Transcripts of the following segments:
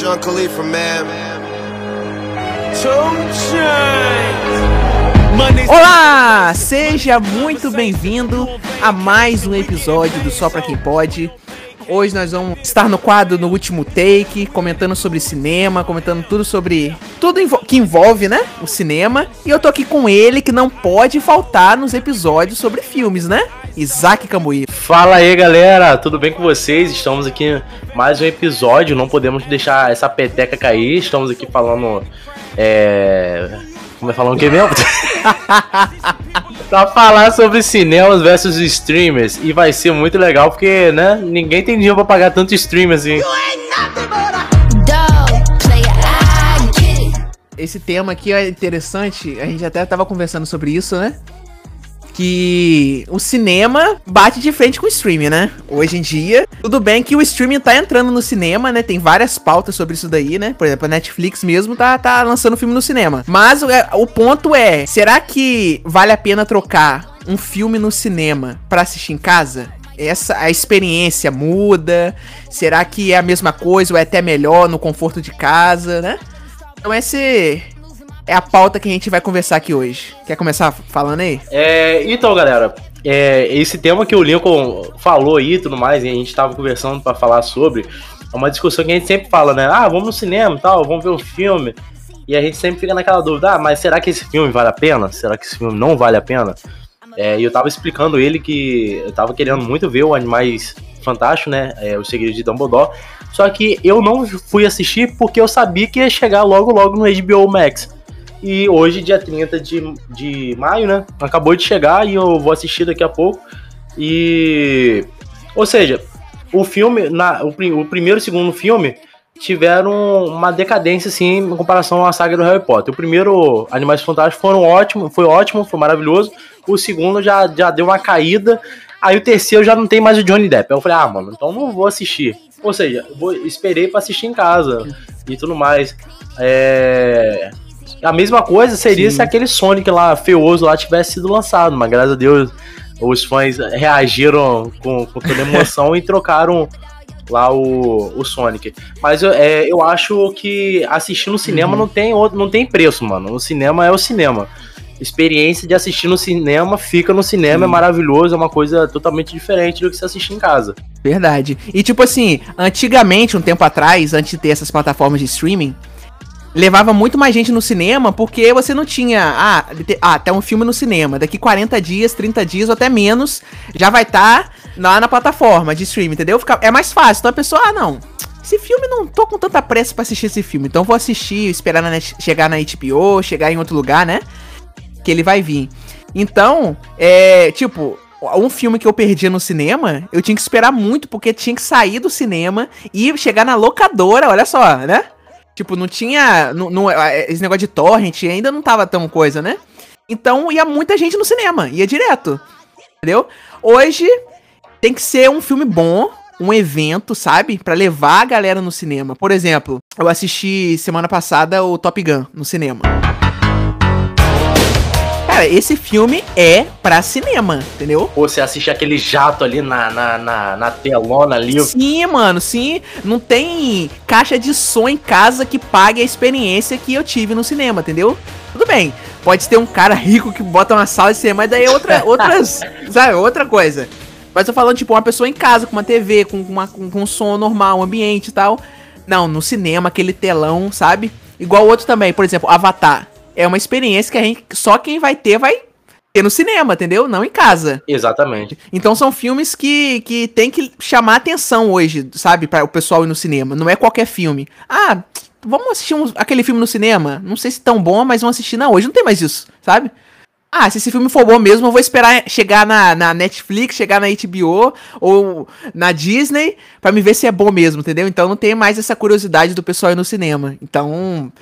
Sean Khalifa, man. Olá! Seja muito bem-vindo a mais um episódio do Só Pra Quem Pode. Hoje nós vamos estar no quadro no último take, comentando sobre cinema, comentando tudo sobre. Tudo que envolve, né? O cinema. E eu tô aqui com ele, que não pode faltar nos episódios sobre filmes, né? Isaac Cambuí. Fala aí, galera, tudo bem com vocês? Estamos aqui mais um episódio, não podemos deixar essa peteca cair. Estamos aqui falando. É. É falando o que mesmo? pra falar sobre cinemas versus streamers. E vai ser muito legal porque, né, ninguém tem dinheiro pra pagar tanto stream assim. Esse tema aqui é interessante, a gente até tava conversando sobre isso, né? Que o cinema bate de frente com o streaming, né? Hoje em dia, tudo bem que o streaming tá entrando no cinema, né? Tem várias pautas sobre isso daí, né? Por exemplo, a Netflix mesmo tá, tá lançando filme no cinema. Mas o, é, o ponto é, será que vale a pena trocar um filme no cinema para assistir em casa? Essa a experiência muda? Será que é a mesma coisa ou é até melhor no conforto de casa, né? Então esse é a pauta que a gente vai conversar aqui hoje. Quer começar falando aí? É, então, galera, é, esse tema que o Lincoln falou aí e tudo mais, e a gente tava conversando para falar sobre, é uma discussão que a gente sempre fala, né? Ah, vamos no cinema e tal, vamos ver um filme. E a gente sempre fica naquela dúvida, ah, mas será que esse filme vale a pena? Será que esse filme não vale a pena? É, e eu tava explicando ele que eu tava querendo muito ver o Animais Fantástico, né? É, o Segredo de Dumbledore. Só que eu não fui assistir porque eu sabia que ia chegar logo logo no HBO Max. E hoje, dia 30 de, de maio, né? Acabou de chegar e eu vou assistir daqui a pouco. E. Ou seja, o filme, na, o, o primeiro e o segundo filme tiveram uma decadência, assim, em comparação à saga do Harry Potter. O primeiro, Animais Fantásticos, foram ótimo, foi ótimo, foi maravilhoso. O segundo já, já deu uma caída. Aí o terceiro já não tem mais o Johnny Depp. Aí eu falei, ah, mano, então não vou assistir. Ou seja, vou, esperei para assistir em casa e tudo mais. É. A mesma coisa seria Sim. se aquele Sonic lá, feioso lá, tivesse sido lançado, mas graças a Deus os fãs reagiram com, com toda emoção e trocaram lá o, o Sonic. Mas eu, é, eu acho que assistir no cinema uhum. não, tem outro, não tem preço, mano. O cinema é o cinema. Experiência de assistir no cinema, fica no cinema, é maravilhoso, é uma coisa totalmente diferente do que se assistir em casa. Verdade. E tipo assim, antigamente, um tempo atrás, antes de ter essas plataformas de streaming, levava muito mais gente no cinema porque você não tinha. Ah, ah um filme no cinema. Daqui 40 dias, 30 dias ou até menos, já vai estar tá lá na plataforma de streaming, entendeu? Fica, é mais fácil. Então a pessoa, ah, não. Esse filme não tô com tanta pressa para assistir esse filme. Então vou assistir, esperar na chegar na HBO, chegar em outro lugar, né? Que ele vai vir. Então, é. Tipo, um filme que eu perdia no cinema, eu tinha que esperar muito, porque tinha que sair do cinema e chegar na locadora, olha só, né? Tipo, não tinha. Não, não, esse negócio de torrent ainda não tava tão coisa, né? Então ia muita gente no cinema, ia direto. Entendeu? Hoje tem que ser um filme bom, um evento, sabe? para levar a galera no cinema. Por exemplo, eu assisti semana passada o Top Gun no cinema. Cara, esse filme é pra cinema, entendeu? Ou você assiste aquele jato ali na, na, na, na telona ali. Sim, mano, sim. Não tem caixa de som em casa que pague a experiência que eu tive no cinema, entendeu? Tudo bem. Pode ter um cara rico que bota uma sala de cinema, mas daí é outra, outras, sabe, outra coisa. Mas eu falando, tipo, uma pessoa em casa, com uma TV, com, uma, com, com um som normal, um ambiente e tal. Não, no cinema, aquele telão, sabe? Igual outro também, por exemplo, Avatar é uma experiência que a gente, só quem vai ter vai ter no cinema, entendeu? Não em casa. Exatamente. Então são filmes que, que tem que chamar atenção hoje, sabe? Para o pessoal ir no cinema. Não é qualquer filme. Ah, vamos assistir um, aquele filme no cinema? Não sei se tão bom, mas vamos assistir. Não, hoje não tem mais isso, sabe? Ah, se esse filme for bom mesmo, eu vou esperar chegar na, na Netflix, chegar na HBO ou na Disney para me ver se é bom mesmo, entendeu? Então não tem mais essa curiosidade do pessoal ir no cinema. Então,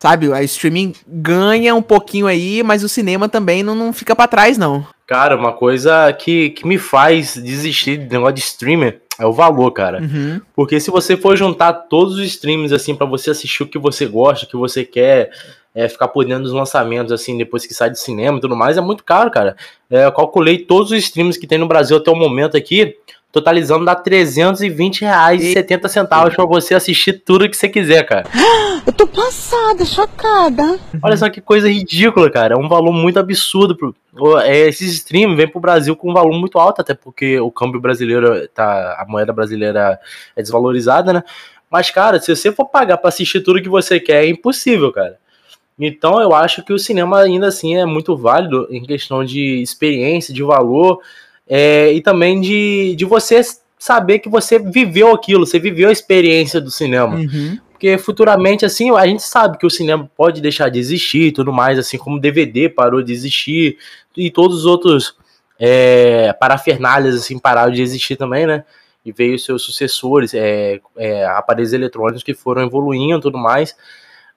Sabe, a streaming ganha um pouquinho aí, mas o cinema também não, não fica para trás, não. Cara, uma coisa que, que me faz desistir do negócio de streamer é o valor, cara. Uhum. Porque se você for juntar todos os streams, assim, para você assistir o que você gosta, o que você quer, é, ficar por dentro dos lançamentos, assim, depois que sai de cinema e tudo mais, é muito caro, cara. É, eu calculei todos os streams que tem no Brasil até o momento aqui, totalizando dá 320 reais e 70 centavos pra você assistir tudo que você quiser, cara. Eu tô passada, chocada. Olha só que coisa ridícula, cara. É um valor muito absurdo. Pro... É, esses streams vêm pro Brasil com um valor muito alto, até porque o câmbio brasileiro tá. A moeda brasileira é desvalorizada, né? Mas, cara, se você for pagar para assistir tudo que você quer, é impossível, cara. Então eu acho que o cinema ainda assim é muito válido em questão de experiência, de valor é, e também de, de você saber que você viveu aquilo, você viveu a experiência do cinema. Uhum. Porque futuramente, assim, a gente sabe que o cinema pode deixar de existir e tudo mais, assim como o DVD parou de existir e todos os outros é, parafernálias, assim, pararam de existir também, né? E veio seus sucessores, é, é, aparelhos eletrônicos que foram evoluindo e tudo mais.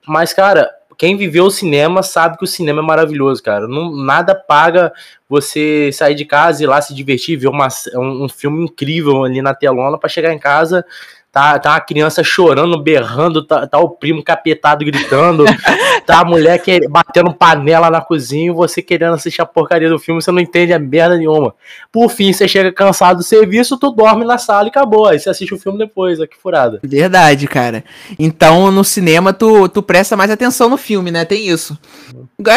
Mas, cara, quem viveu o cinema sabe que o cinema é maravilhoso, cara. Não, nada paga você sair de casa e ir lá se divertir, ver uma, um, um filme incrível ali na telona para chegar em casa Tá, tá a criança chorando, berrando, tá, tá o primo capetado gritando, tá a mulher que, batendo panela na cozinha você querendo assistir a porcaria do filme, você não entende a merda nenhuma. Por fim, você chega cansado do serviço, tu dorme na sala e acabou. Aí você assiste o filme depois, ó, que furada. Verdade, cara. Então no cinema tu, tu presta mais atenção no filme, né? Tem isso.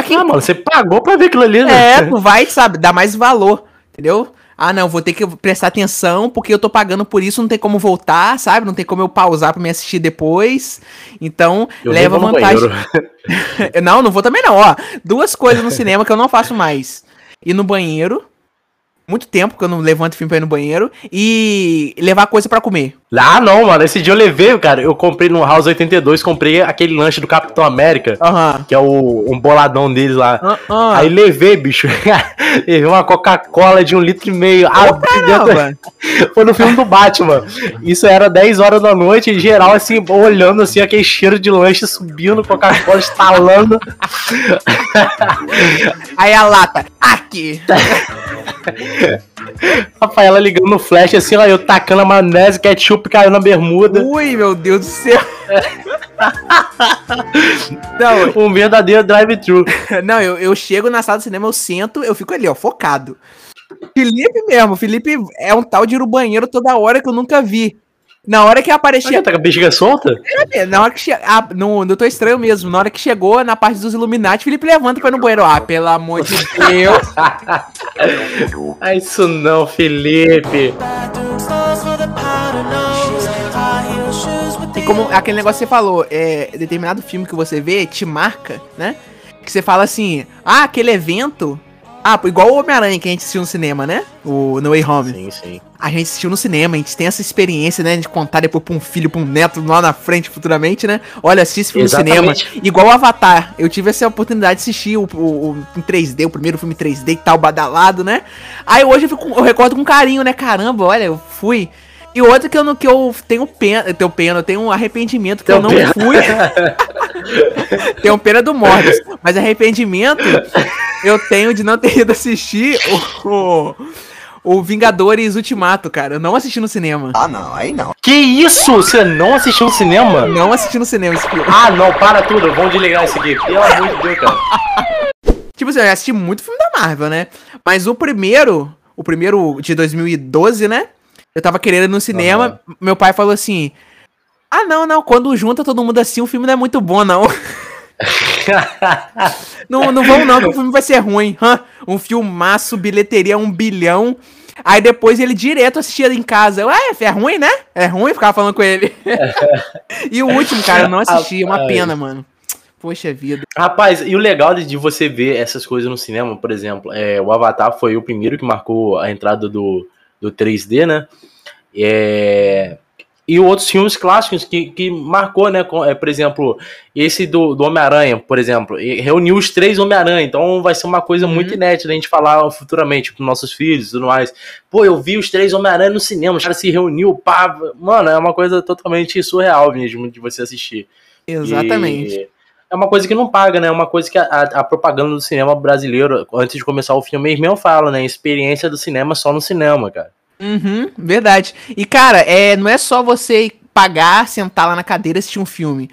Quem... Ah, mano, você pagou pra ver aquilo ali, né? É, tu vai, sabe, dá mais valor, entendeu? Ah, não, vou ter que prestar atenção porque eu tô pagando por isso, não tem como voltar, sabe? Não tem como eu pausar pra me assistir depois. Então, eu leva vantagem. não, não vou também não, ó. Duas coisas no cinema que eu não faço mais. Ir no banheiro muito tempo que eu não levanto filme pra ir no banheiro e levar coisa para comer. Ah, não, mano. Esse dia eu levei, cara. Eu comprei no House 82, comprei aquele lanche do Capitão América, que é o um boladão deles lá. Aí levei, bicho. levei uma Coca-Cola de um litro e meio. Ah, Foi no filme do Batman. Isso era 10 horas da noite, em geral, assim, olhando assim, aquele cheiro de lanche subindo, Coca-Cola estalando. Aí a lata, aqui. Rafaela ligando no flash assim, ó, eu tacando a maionese, ketchup caiu na bermuda. Ui, meu Deus do céu. Não, um verdadeiro drive-thru. Não, eu, eu chego na sala do cinema, eu sento, eu fico ali, ó, focado. Felipe mesmo, Felipe é um tal de ir no banheiro toda hora que eu nunca vi. Na hora que aparecia. Tá com a bexiga solta? É, na hora que chegou. Ah, no Tô Estranho mesmo. Na hora que chegou na parte dos Illuminati, Felipe levanta pra ir no banheiro. Ah, pelo amor de Deus. ah, isso não, Felipe. Como aquele negócio que você falou, é, determinado filme que você vê te marca, né? Que você fala assim, ah, aquele evento ah, igual o Homem-Aranha que a gente assistiu no cinema, né? O No Way Home. Sim, sim. A gente assistiu no cinema, a gente tem essa experiência, né? De contar depois pra um filho, pra um neto lá na frente futuramente, né? Olha, assiste esse filme Exatamente. no cinema. Igual o Avatar. Eu tive essa oportunidade de assistir o, o, o em 3D, o primeiro filme 3D e tal, badalado, né? Aí hoje eu, fico, eu recordo com carinho, né? Caramba, olha, eu fui. E outro que eu, não, que eu tenho pena, eu tenho pena, eu tenho um arrependimento que eu não pena. fui. tenho pena do Morbius, mas arrependimento eu tenho de não ter ido assistir o, o, o, Vingadores Ultimato, cara. Eu não assisti no cinema. Ah, não, aí não. Que isso? Você não assistiu no cinema? Não assisti no cinema esse filme. Ah, não, para tudo. Vamos desligar isso aqui. Pelo amor de Deus, cara. Tipo assim, eu assisti muito filme da Marvel, né? Mas o primeiro, o primeiro de 2012, né? Eu tava querendo ir no cinema, uhum. meu pai falou assim: Ah, não, não, quando junta todo mundo assim, o filme não é muito bom, não. não, não vamos não, que o filme vai ser ruim. Um filmaço, bilheteria um bilhão. Aí depois ele direto assistia em casa. Ué, é ruim, né? É ruim, ficava falando com ele. e o último, cara, eu não assisti. É uma pena, mano. Poxa vida. Rapaz, e o legal de você ver essas coisas no cinema, por exemplo, é, o Avatar foi o primeiro que marcou a entrada do, do 3D, né? É, e outros filmes clássicos que, que marcou, né? É, por exemplo, esse do, do Homem-Aranha, por exemplo, reuniu os três Homem-Aranha, então vai ser uma coisa uhum. muito inédita a gente falar futuramente para nossos filhos e tudo mais. Pô, eu vi os três Homem-Aranha no cinema, os caras se reuniu, pá. Mano, é uma coisa totalmente surreal mesmo de você assistir. Exatamente. E é uma coisa que não paga, né? É uma coisa que a, a, propaganda do cinema brasileiro, antes de começar o filme, mesmo falam, né? Experiência do cinema só no cinema, cara. Uhum, verdade. E, cara, é, não é só você pagar, sentar lá na cadeira e assistir um filme.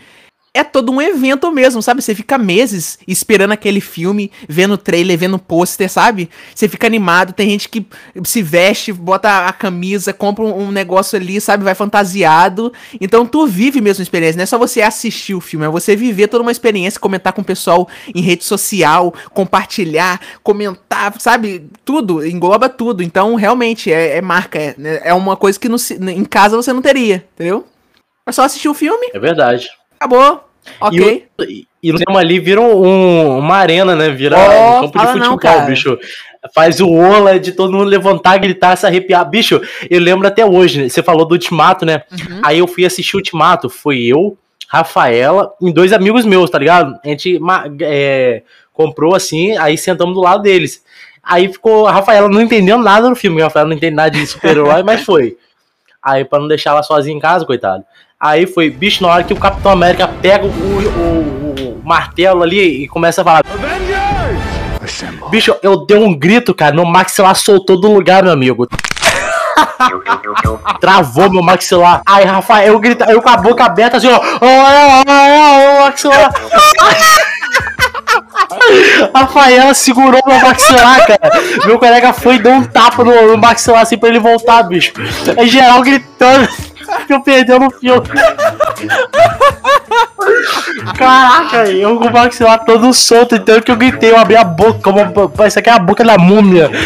É todo um evento mesmo, sabe? Você fica meses esperando aquele filme, vendo trailer, vendo pôster, sabe? Você fica animado, tem gente que se veste, bota a camisa, compra um, negócio ali, sabe? Vai fantasiado. Então tu vive mesmo a experiência, não é só você assistir o filme, é você viver toda uma experiência, comentar com o pessoal em rede social, compartilhar, comentar, sabe? Tudo, engloba tudo. Então, realmente, é, é marca, é, é uma coisa que no, em casa você não teria, entendeu? É só assistir o filme. É verdade. Acabou. Ok. E, e no cinema ali vira um, uma arena, né? Vira Oh, um campo de futebol, não, bicho. Faz o ola de todo mundo levantar, gritar, se arrepiar. Bicho, eu lembro até hoje, né? você falou do Ultimato, né? Uhum. Aí eu fui assistir o Ultimato, foi eu, Rafaela e dois amigos meus, tá ligado? A gente é, comprou assim, aí sentamos do lado deles. Aí ficou, a Rafaela não entendendo nada do filme, a Rafaela não entende nada de super-herói, mas foi. Aí, pra não deixar ela sozinha em casa, coitado. Aí foi, bicho, na hora que o Capitão América pega o, o- o martelo ali e começa a falar. Bicho, eu dei um grito, cara. Meu maxilar soltou do lugar, meu amigo. Travou meu maxilar. Aí, Rafael, eu grito, eu com a boca aberta assim, ó. Olha, olha, o maxilar. Rafaela segurou meu maxilar, cara. Meu colega foi e deu um tapa no, no maxilar assim pra ele voltar, bicho. Aí geral gritando que eu perdeu no filme. Caraca, eu com o maxilar todo solto, então que eu gritei, eu abri a boca, como parece que é a boca da múmia.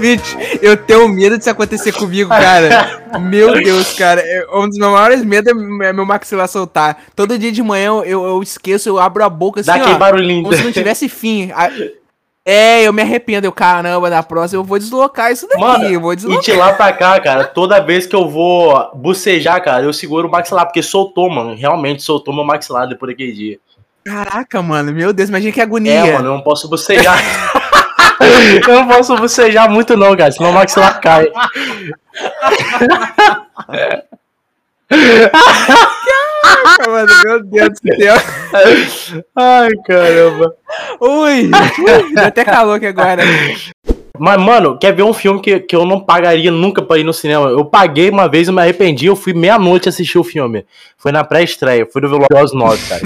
Gente, eu tenho medo disso acontecer comigo, cara. Meu Deus, cara. é- Um dos meus maiores medos é meu maxilar soltar. Todo dia de manhã eu, eu- esqueço, eu abro a boca assim, Dá ó, barulhinho. como se não tivesse fim. É, eu me arrependo. Eu, caramba, na próxima eu vou deslocar isso daqui. Mano, eu vou e deslocar. de lá pra cá, cara, toda vez que eu vou bucejar, cara, eu seguro o maxilar, porque soltou, mano. Realmente soltou meu maxilar depois daquele dia. Caraca, mano. Meu Deus, imagina que agonia. É, mano, eu não posso bucejar. eu não posso bucejar muito, não, cara, senão o maxilar cai. Caraca, mano. Meu Deus do céu. Ai, caramba. Ui, deu até calor aqui agora. Mas, mano, quer ver um filme que, que eu não pagaria nunca pra ir no cinema? Eu paguei uma vez, eu me arrependi, eu fui meia-noite assistir o filme. Foi na pré-estreia, foi do Velozes 9, cara.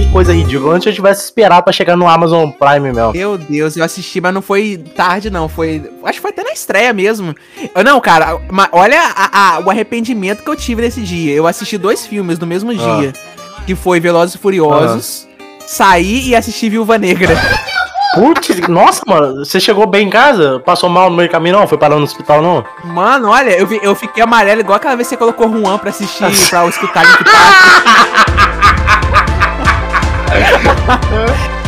Que coisa ridícula. Antes eu tivesse esperado pra chegar no Amazon Prime mesmo. Meu Deus, eu assisti, mas não foi tarde, não. Foi. Acho que foi até na estreia mesmo. Eu, não, cara, olha a- a- o arrependimento que eu tive nesse dia. Eu assisti dois filmes no mesmo dia. Que foi Velozes e Furiosos. Saí e assisti Viúva Negra. Putz, nossa, mano, você chegou bem em casa? Passou mal no meio do caminho, não? Foi parar no hospital, não? Mano, olha, eu, vi- eu fiquei amarelo igual aquela vez que você colocou Juan pra assistir, pra escutar Link Park.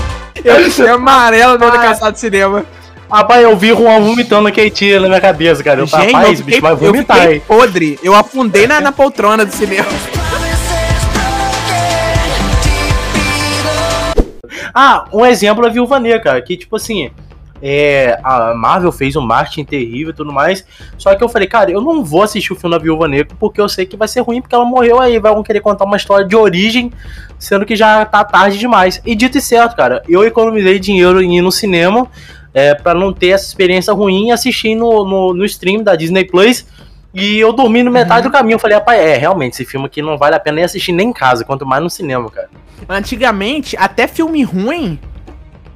Eu fiquei amarelo no da caçada de cinema. Rapaz, eu vi o Juan vomitando aquele tiro na minha cabeça, cara. Eu Gente, rapaz, eu fiquei, bicho vai eu vomitar, fiquei hein? podre. Eu afundei na, na poltrona do cinema. Ah, um exemplo é Viúva Negra, cara, que tipo assim, é, a Marvel fez um marketing terrível e tudo mais, só que eu falei, cara, eu não vou assistir o filme da Viúva Negra porque eu sei que vai ser ruim porque ela morreu aí, vão querer contar uma história de origem, sendo que já tá tarde demais. E dito e certo, cara, eu economizei dinheiro em ir no cinema é, para não ter essa experiência ruim e assistir no, no, no stream da Disney Plus. E eu dormi no metade do caminho. Eu falei, rapaz, é, realmente, esse filme aqui não vale a pena nem assistir nem em casa, quanto mais no cinema, cara. Antigamente, até filme ruim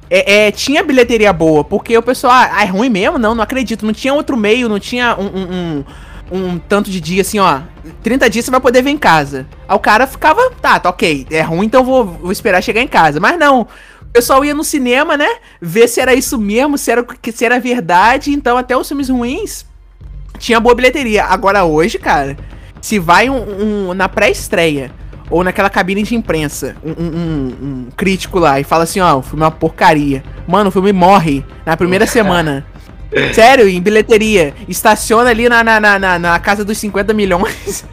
é, é, tinha bilheteria boa, porque o pessoal, ah, é ruim mesmo? Não, não acredito. Não tinha outro meio, não tinha um, um, um, um tanto de dia assim, ó. 30 dias você vai poder ver em casa. Aí o cara ficava, tá, tá ok, é ruim, então vou, vou esperar chegar em casa. Mas não. O pessoal ia no cinema, né? Ver se era isso mesmo, se era, se era verdade. Então, até os filmes ruins tinha boa bilheteria. Agora hoje, cara, se vai um, um- na pré-estreia ou naquela cabine de imprensa, um, um- um- crítico lá e fala assim, ó, o filme é uma porcaria. Mano, o filme morre na primeira semana. Sério, em bilheteria. Estaciona ali na, na, na, na- na casa dos 50 milhões.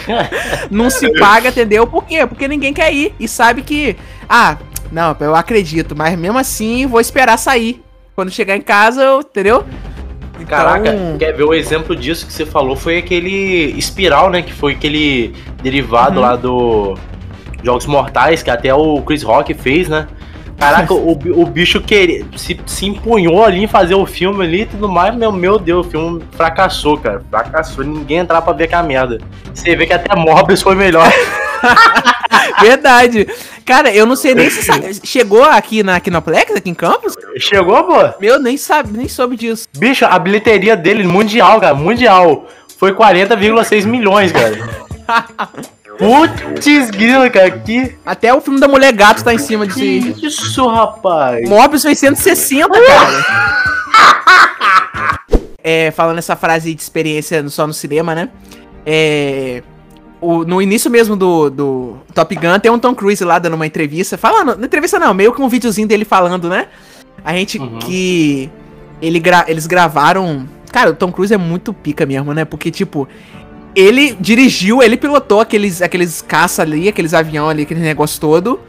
não se paga, entendeu? Por quê? Porque ninguém quer ir. E sabe que. Ah, não, eu acredito, mas mesmo assim vou esperar sair. Quando chegar em casa, eu, entendeu? Caraca, Então- quer ver o exemplo disso que você falou? Foi aquele Espiral, né? Que foi aquele derivado Uhum. lá do Jogos Mortais, que até o Chris Rock fez, né? Caraca, o, o bicho queria, se, se empunhou ali em fazer o filme ali e tudo mais. Meu, meu Deus, o filme fracassou, cara. Fracassou. Ninguém entrava pra ver aquela merda. Você vê que até Morbius foi melhor. Verdade. Cara, eu não sei nem se chegou aqui na Kinoplex, aqui em Campos. Chegou, pô? Meu, nem sabe, nem soube disso. Bicho, a bilheteria dele, mundial, cara, mundial, foi 40,6 milhões, cara. Putz, grila, cara, que. Até o filme da Mulher Gato tá em cima disso aí. Que isso, rapaz? Morbius foi 160, cara. É, falando essa frase de experiência só no cinema, né? É, o- no início mesmo do, do Top Gun, tem um Tom Cruise lá dando uma entrevista. Falando, não entrevista não, meio que um videozinho dele falando, né? A gente Uhum. que ele gra- eles gravaram. Cara, o Tom Cruise é muito pica mesmo, né? Porque, tipo, ele dirigiu, ele pilotou aqueles, aqueles caça ali, aqueles avião ali, aquele negócio todo.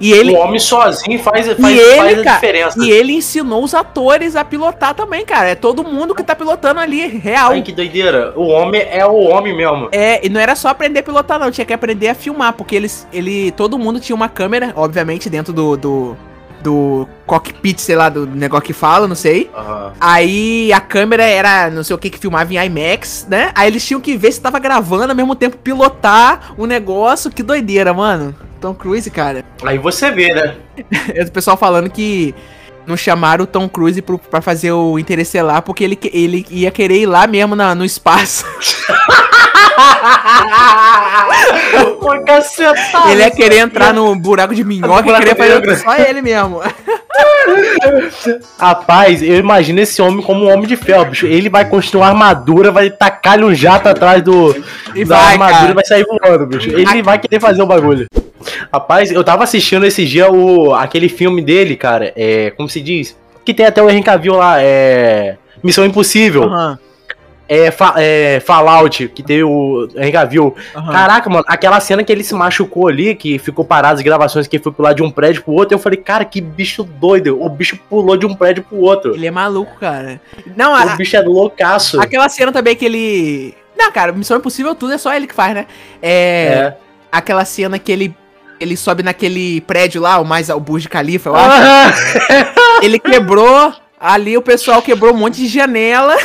E ele, O homem sozinho faz, faz, e ele, faz a cara, diferença. E ele ensinou os atores a pilotar também, cara. É todo mundo que tá pilotando ali, real. Ai, que doideira. O homem é o homem mesmo. É, e não era só aprender a pilotar, não. Tinha que aprender a filmar, porque eles, ele, todo mundo tinha uma câmera, obviamente, dentro do, do, do cockpit, sei lá, do negócio que fala, não sei. Aham. Aí a câmera era não sei o que que filmava em IMAX, né? Aí eles tinham que ver se tava gravando ao mesmo tempo pilotar o negócio. Que doideira, mano. Tom Cruise, cara. Aí você vê, né? É o pessoal falando que não chamaram o Tom Cruise pro, pra fazer o Interestelar porque ele, ele ia querer ir lá mesmo na- no espaço. Cacetado. ele ia querer entrar no buraco de minhoca e queria fazer só ele mesmo. Rapaz, eu imagino esse homem como um homem de ferro, bicho. Ele vai construir uma armadura, vai tacar-lhe um jato atrás do, E da vai, armadura cara. e vai sair voando, bicho. Ele vai querer fazer o bagulho. Rapaz, eu tava assistindo esse dia o, aquele filme dele, cara. É, como se diz? Que tem até o Henry Cavill lá, é. Missão Impossível. Aham, É, Fa- é, Fallout, que teve o Henry Cavill. aham. Caraca, mano, aquela cena que ele se machucou ali, que ficou parado as gravações, que ele foi pular de um prédio pro outro, eu falei, cara, que bicho doido. O bicho pulou de um prédio pro outro. Ele é maluco, cara. Não, a- O bicho é loucaço. aquela cena também que ele. Não, cara, Missão Impossível tudo é só ele que faz, né? É. É. Aquela cena que ele. Ele sobe naquele prédio lá, o mais o Burj Khalifa, eu acho. Ele quebrou. Ali o pessoal quebrou um monte de janela.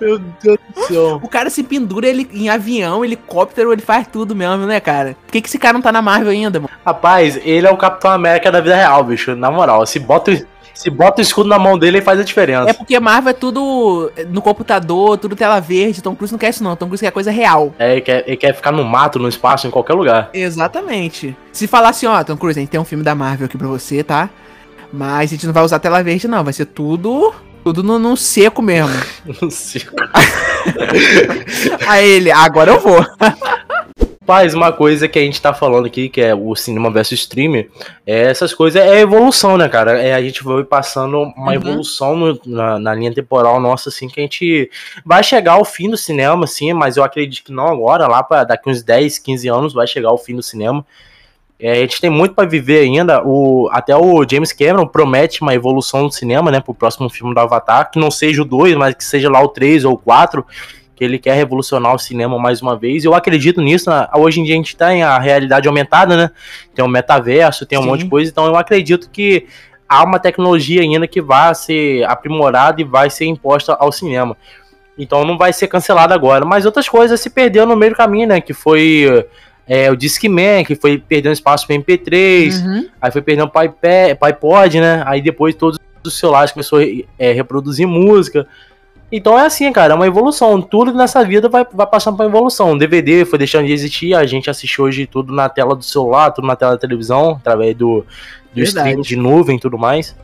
Meu Deus do céu. O cara se pendura ele em avião, helicóptero, ele faz tudo mesmo, né, cara? Por que, que esse cara não tá na Marvel ainda, mano? Rapaz, ele é o Capitão América da vida real, bicho. Na moral, se bota, o- se bota o escudo na mão dele, ele faz a diferença. É porque Marvel é tudo no computador, tudo tela verde. Tom Cruise não quer isso, não. Tom Cruise quer coisa real. É, ele quer, ele quer ficar no mato, no espaço, em qualquer lugar. Exatamente. Se falar assim, ó, Tom Cruise, a gente tem um filme da Marvel aqui pra você, tá? Mas a gente não vai usar tela verde, não. Vai ser tudo. Tudo no, no seco mesmo. Não sei. Aí ele, agora eu vou. Rapaz, uma coisa que a gente tá falando aqui, que é o cinema versus streaming, é essas coisas, é evolução, né, cara? É, a gente vai passando uma Uhum. evolução no- na, na linha temporal nossa, assim, que a gente vai chegar ao fim do cinema, assim, mas eu acredito que não agora, lá para daqui uns 10, 15 anos vai chegar ao fim do cinema. É, a gente tem muito para viver ainda. O, até o James Cameron promete uma evolução no cinema, né, pro próximo filme do Avatar, que não seja o 2, mas que seja lá o 3 ou o 4, que ele quer revolucionar o cinema mais uma vez. Eu acredito nisso. né? Hoje em dia a gente tem a realidade aumentada, né? Tem o metaverso, tem um Sim. monte de coisa, então eu acredito que há uma tecnologia ainda que vai ser aprimorada e vai ser imposta ao cinema. Então não vai ser cancelado agora. Mas outras coisas se perderam no meio do caminho, né? Que foi é, o Discman, que foi perdendo espaço para MP3, Uhum. aí foi perdendo o iPod, né? Aí depois todos os celulares começou a é, reproduzir música. Então é assim, cara, é uma evolução. Tudo nessa vida vai, vai passando por evolução. O DVD foi deixando de existir, a gente assiste hoje tudo na tela do celular, tudo na tela da televisão, através do, do stream de nuvem e tudo mais.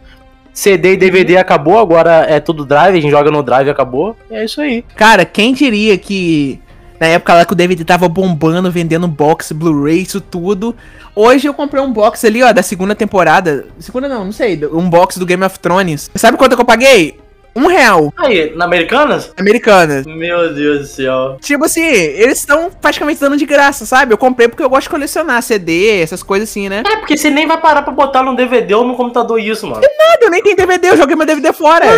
CD e DVD acabou, agora é tudo drive, a gente joga no drive e acabou. É isso aí. Cara, quem diria que na época lá que o DVD tava bombando, vendendo box, Blu-ray, isso tudo. Hoje eu comprei um box ali, ó, da segunda temporada. Segunda não, não sei. Um box do Game of Thrones. Sabe quanto que eu paguei? Um real. Aí, na Americanas? Americana. Meu Deus do céu. Tipo assim, eles estão praticamente dando de graça, sabe? Eu comprei porque eu gosto de colecionar CD, essas coisas assim, né? É, porque você nem vai parar pra botar no DVD ou no computador isso, mano. Nada, eu nem tenho DVD, eu joguei meu DVD fora.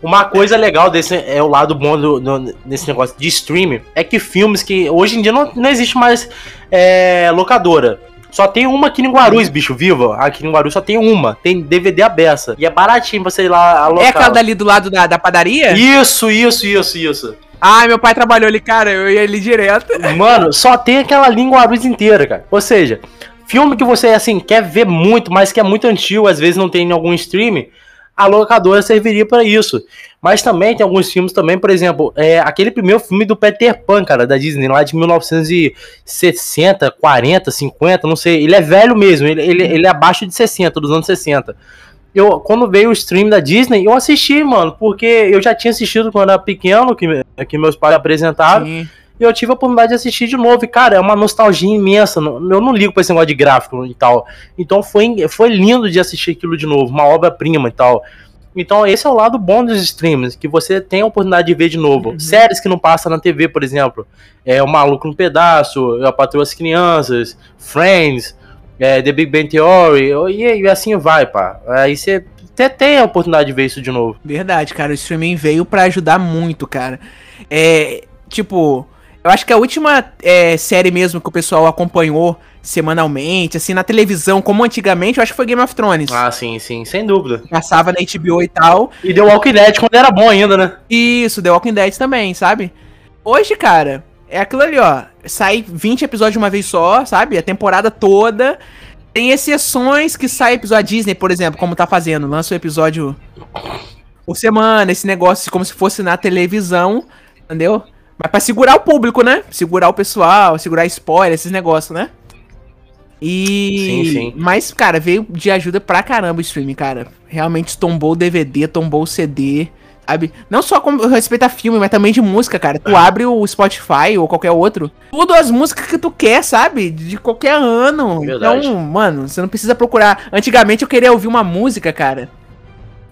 Uma coisa legal desse é o lado bom do, do- desse negócio de streaming é que filmes que hoje em dia não, não existe mais é, locadora. Só tem uma aqui em Guarulhos, bicho, viva. Aqui em Guarulhos só tem uma. Tem DVD aberta. E é baratinho você ir lá alocar. É aquela dali do lado da, da padaria? Isso, isso, isso, isso. Ah, meu pai trabalhou ali, cara, eu ia ali direto. Mano, só tem aquela língua Guarulhos inteira, cara. Ou seja, filme que você, assim, quer ver muito, mas que é muito antigo, às vezes não tem em algum streaming, a locadora serviria para isso. Mas também tem alguns filmes também, por exemplo, é, aquele primeiro filme do Peter Pan, cara, da Disney, lá de 1960, 40, 50, não sei. Ele é velho mesmo, ele, ele, ele é abaixo de 60, dos anos 60. Eu, quando veio o stream da Disney, eu assisti, mano, porque eu já tinha assistido quando era pequeno, que, que meus pais apresentaram. Sim. E eu tive a oportunidade de assistir de novo. E, cara, é uma nostalgia imensa. Eu não ligo pra esse negócio de gráfico e tal. Então foi, foi lindo de assistir aquilo de novo. Uma obra-prima e tal. Então, esse é o lado bom dos streams, que você tem a oportunidade de ver de novo. Uhum. Séries que não passam na TV, por exemplo. É O Maluco no Pedaço, A Patroa as Crianças, Friends, é, The Big Bang Theory, e, e assim vai, pá. Aí você até tem a oportunidade de ver isso de novo. Verdade, cara. O streaming veio para ajudar muito, cara. É, tipo, eu acho que a última é, série mesmo que o pessoal acompanhou semanalmente, assim, na televisão, como antigamente, eu acho que foi Game of Thrones. Ah, sim, sim, sem dúvida. Passava na HBO e tal. E The Walking Dead quando era bom ainda, né? Isso, The Walking Dead também, sabe? Hoje, cara, é aquilo ali, ó. Sai 20 episódios de uma vez só, sabe? A temporada toda. Tem exceções que sai episódio. A Disney, por exemplo, como tá fazendo, lança o um episódio por semana, esse negócio como se fosse na televisão, entendeu? Mas pra segurar o público, né? Segurar o pessoal, segurar spoiler, esses negócios, né? E. Sim, sim. Mas, cara, veio de ajuda pra caramba o streaming, cara. Realmente tombou o DVD, tombou o CD, sabe? Não só com respeito a filme, mas também de música, cara. Tu abre o Spotify ou qualquer outro, tudo as músicas que tu quer, sabe? De qualquer ano. Verdade. Então, mano, você não precisa procurar. Antigamente eu queria ouvir uma música, cara.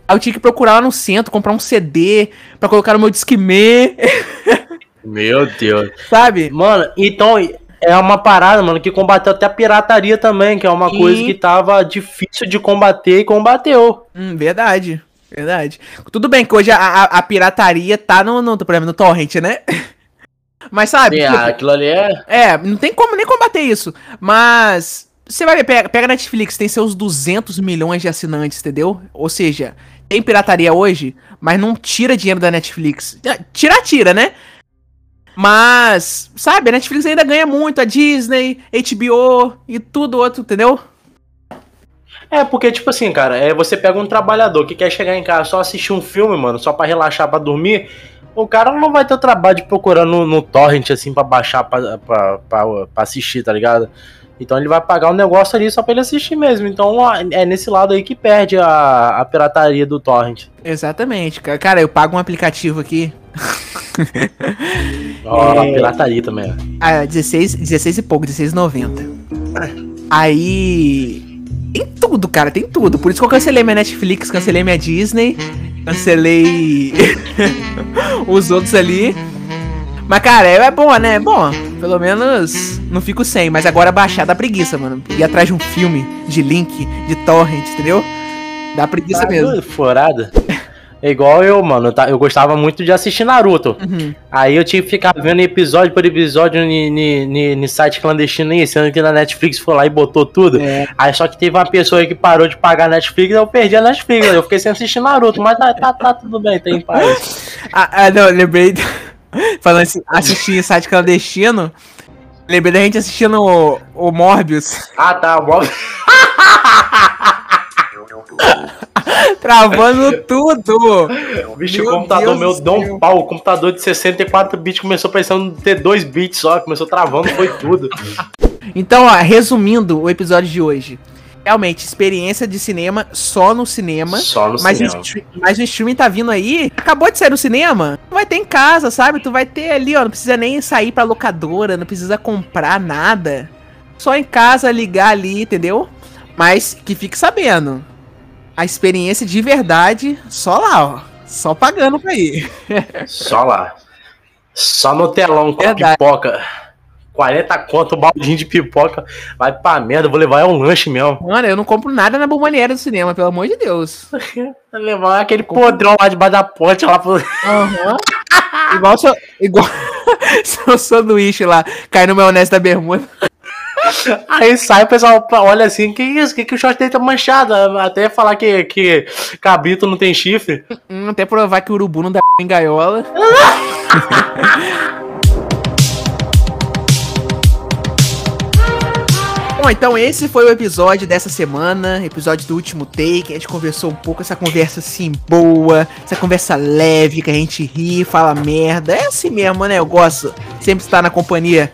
Aí eu tinha que procurar lá no centro, comprar um CD pra colocar no meu Discman. Meu Deus. Sabe? Mano, então é uma parada, mano, que combateu até a pirataria também, que é uma e... coisa que tava difícil de combater e combateu. Hum, verdade. Verdade. Tudo bem que hoje a, a, a pirataria tá no, no, no, torrent, né? Mas sabe? Sim, tipo, aquilo ali é. É, não tem como nem combater isso. Mas. Você vai ver, pega, pega Netflix, tem seus 200 milhões de assinantes, entendeu? Ou seja, tem pirataria hoje, mas não tira dinheiro da Netflix. Tira, tira, né? Mas, sabe, a Netflix ainda ganha muito, a Disney, HBO e tudo outro, entendeu? É, porque, tipo assim, cara, é, você pega um trabalhador que quer chegar em casa só assistir um filme, mano, só para relaxar, para dormir. O cara não vai ter o trabalho de procurar no, no torrent, assim, pra baixar, pra, pra, pra, pra assistir, tá ligado? Então ele vai pagar um negócio ali só pra ele assistir mesmo. Então é nesse lado aí que perde a, a pirataria do torrent. Exatamente, cara. Cara, eu pago um aplicativo aqui. Ó, oh, é... pirataria também. Ah, 16, 16 e pouco, 16,90. Aí. Tem tudo, cara, tem tudo. Por isso que eu cancelei minha Netflix, cancelei minha Disney, cancelei os outros ali. Mas, cara, é, bom, né? É bom. Pelo menos não fico sem. Mas agora baixar dá preguiça, mano. Ir atrás de um filme, de link, de torrent, entendeu? Dá preguiça tá mesmo. Furada. É igual eu, mano. Tá? Eu gostava muito de assistir Naruto. Uhum. Aí eu tinha que ficar vendo episódio por episódio no site clandestino aí, sendo que na Netflix foi lá e botou tudo. É. Aí só que teve uma pessoa que parou de pagar a Netflix eu perdi a Netflix. Eu fiquei sem assistir Naruto, mas tá, tá, tá tudo bem, tem paz. ah, ah, não, lembrei. Falando assim, assistir site clandestino. Lembrei da gente assistindo o, o Morbius. Ah, tá, o Morbius. Travando tudo! Bicho, meu o computador Deus meu deu um pau. O computador de 64 bits começou pensando em ter 2 bits só, começou travando, foi tudo. Então, ó, resumindo o episódio de hoje. Realmente, experiência de cinema só no cinema. Só no mas cinema. O mas o streaming tá vindo aí. Acabou de sair no cinema. Tu vai ter em casa, sabe? Tu vai ter ali, ó. Não precisa nem sair pra locadora, não precisa comprar nada. Só em casa, ligar ali, entendeu? Mas que fique sabendo a experiência de verdade só lá, ó. Só pagando pra ir. Só lá. Só no telão com verdade. pipoca. 40 conto, um baldinho de pipoca. Vai pra merda, vou levar é um lanche mesmo. Mano, eu não compro nada na bomboneira do cinema, pelo amor de Deus. Levar aquele podrão lá debaixo da ponte lá pro. Uhum. igual seu. Igual seu sanduíche lá, cai no meu honesto da bermuda. Aí sai, o pessoal olha assim, que isso? Que, que o short dele tá manchado? Até falar que, que cabrito não tem chifre. Hum, até provar que o urubu não dá em gaiola. Bom, então esse foi o episódio dessa semana, episódio do último take. A gente conversou um pouco, essa conversa assim boa, essa conversa leve, que a gente ri, fala merda. É assim mesmo, né? Eu gosto sempre estar na companhia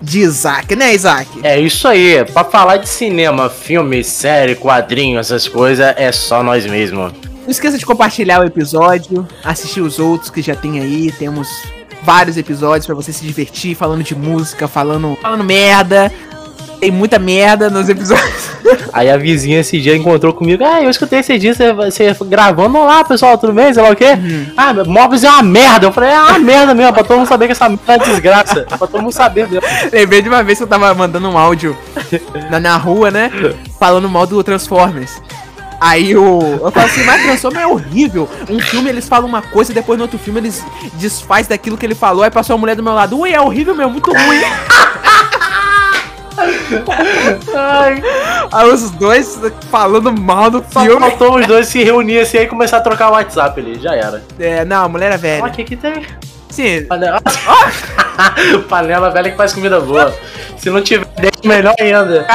de Isaac, né, Isaac? É isso aí. Pra falar de cinema, filme, série, quadrinho, essas coisas, é só nós mesmos. Não esqueça de compartilhar o episódio, assistir os outros que já tem aí. Temos vários episódios para você se divertir, falando de música, falando, falando merda. Tem muita merda nos episódios. Aí a vizinha esse dia encontrou comigo. Ah, eu escutei esse dia você, você gravando. Olá, pessoal, tudo bem? Sei lá o quê? Uhum. Ah, Móveis é uma merda. Eu falei, é uma merda mesmo, pra todo mundo saber que essa merda é desgraça. pra todo mundo saber mesmo. Lembrei de uma vez que eu tava mandando um áudio na, na rua, né? Falando mal do Transformers. Aí o. Eu falo assim, mas Transformers é horrível. Um filme eles falam uma coisa, depois no outro filme eles desfaz daquilo que ele falou. Aí passou a mulher do meu lado. Ui, é horrível mesmo, muito ruim. Ai. Aí os dois falando mal do Só filme. faltou os dois se reunir assim e começar a trocar o WhatsApp ali, já era. É, não, a mulher é velha. Ó, o que que tem? Sim. Panela... Panela velha que faz comida boa. Se não tiver, deixa melhor ainda.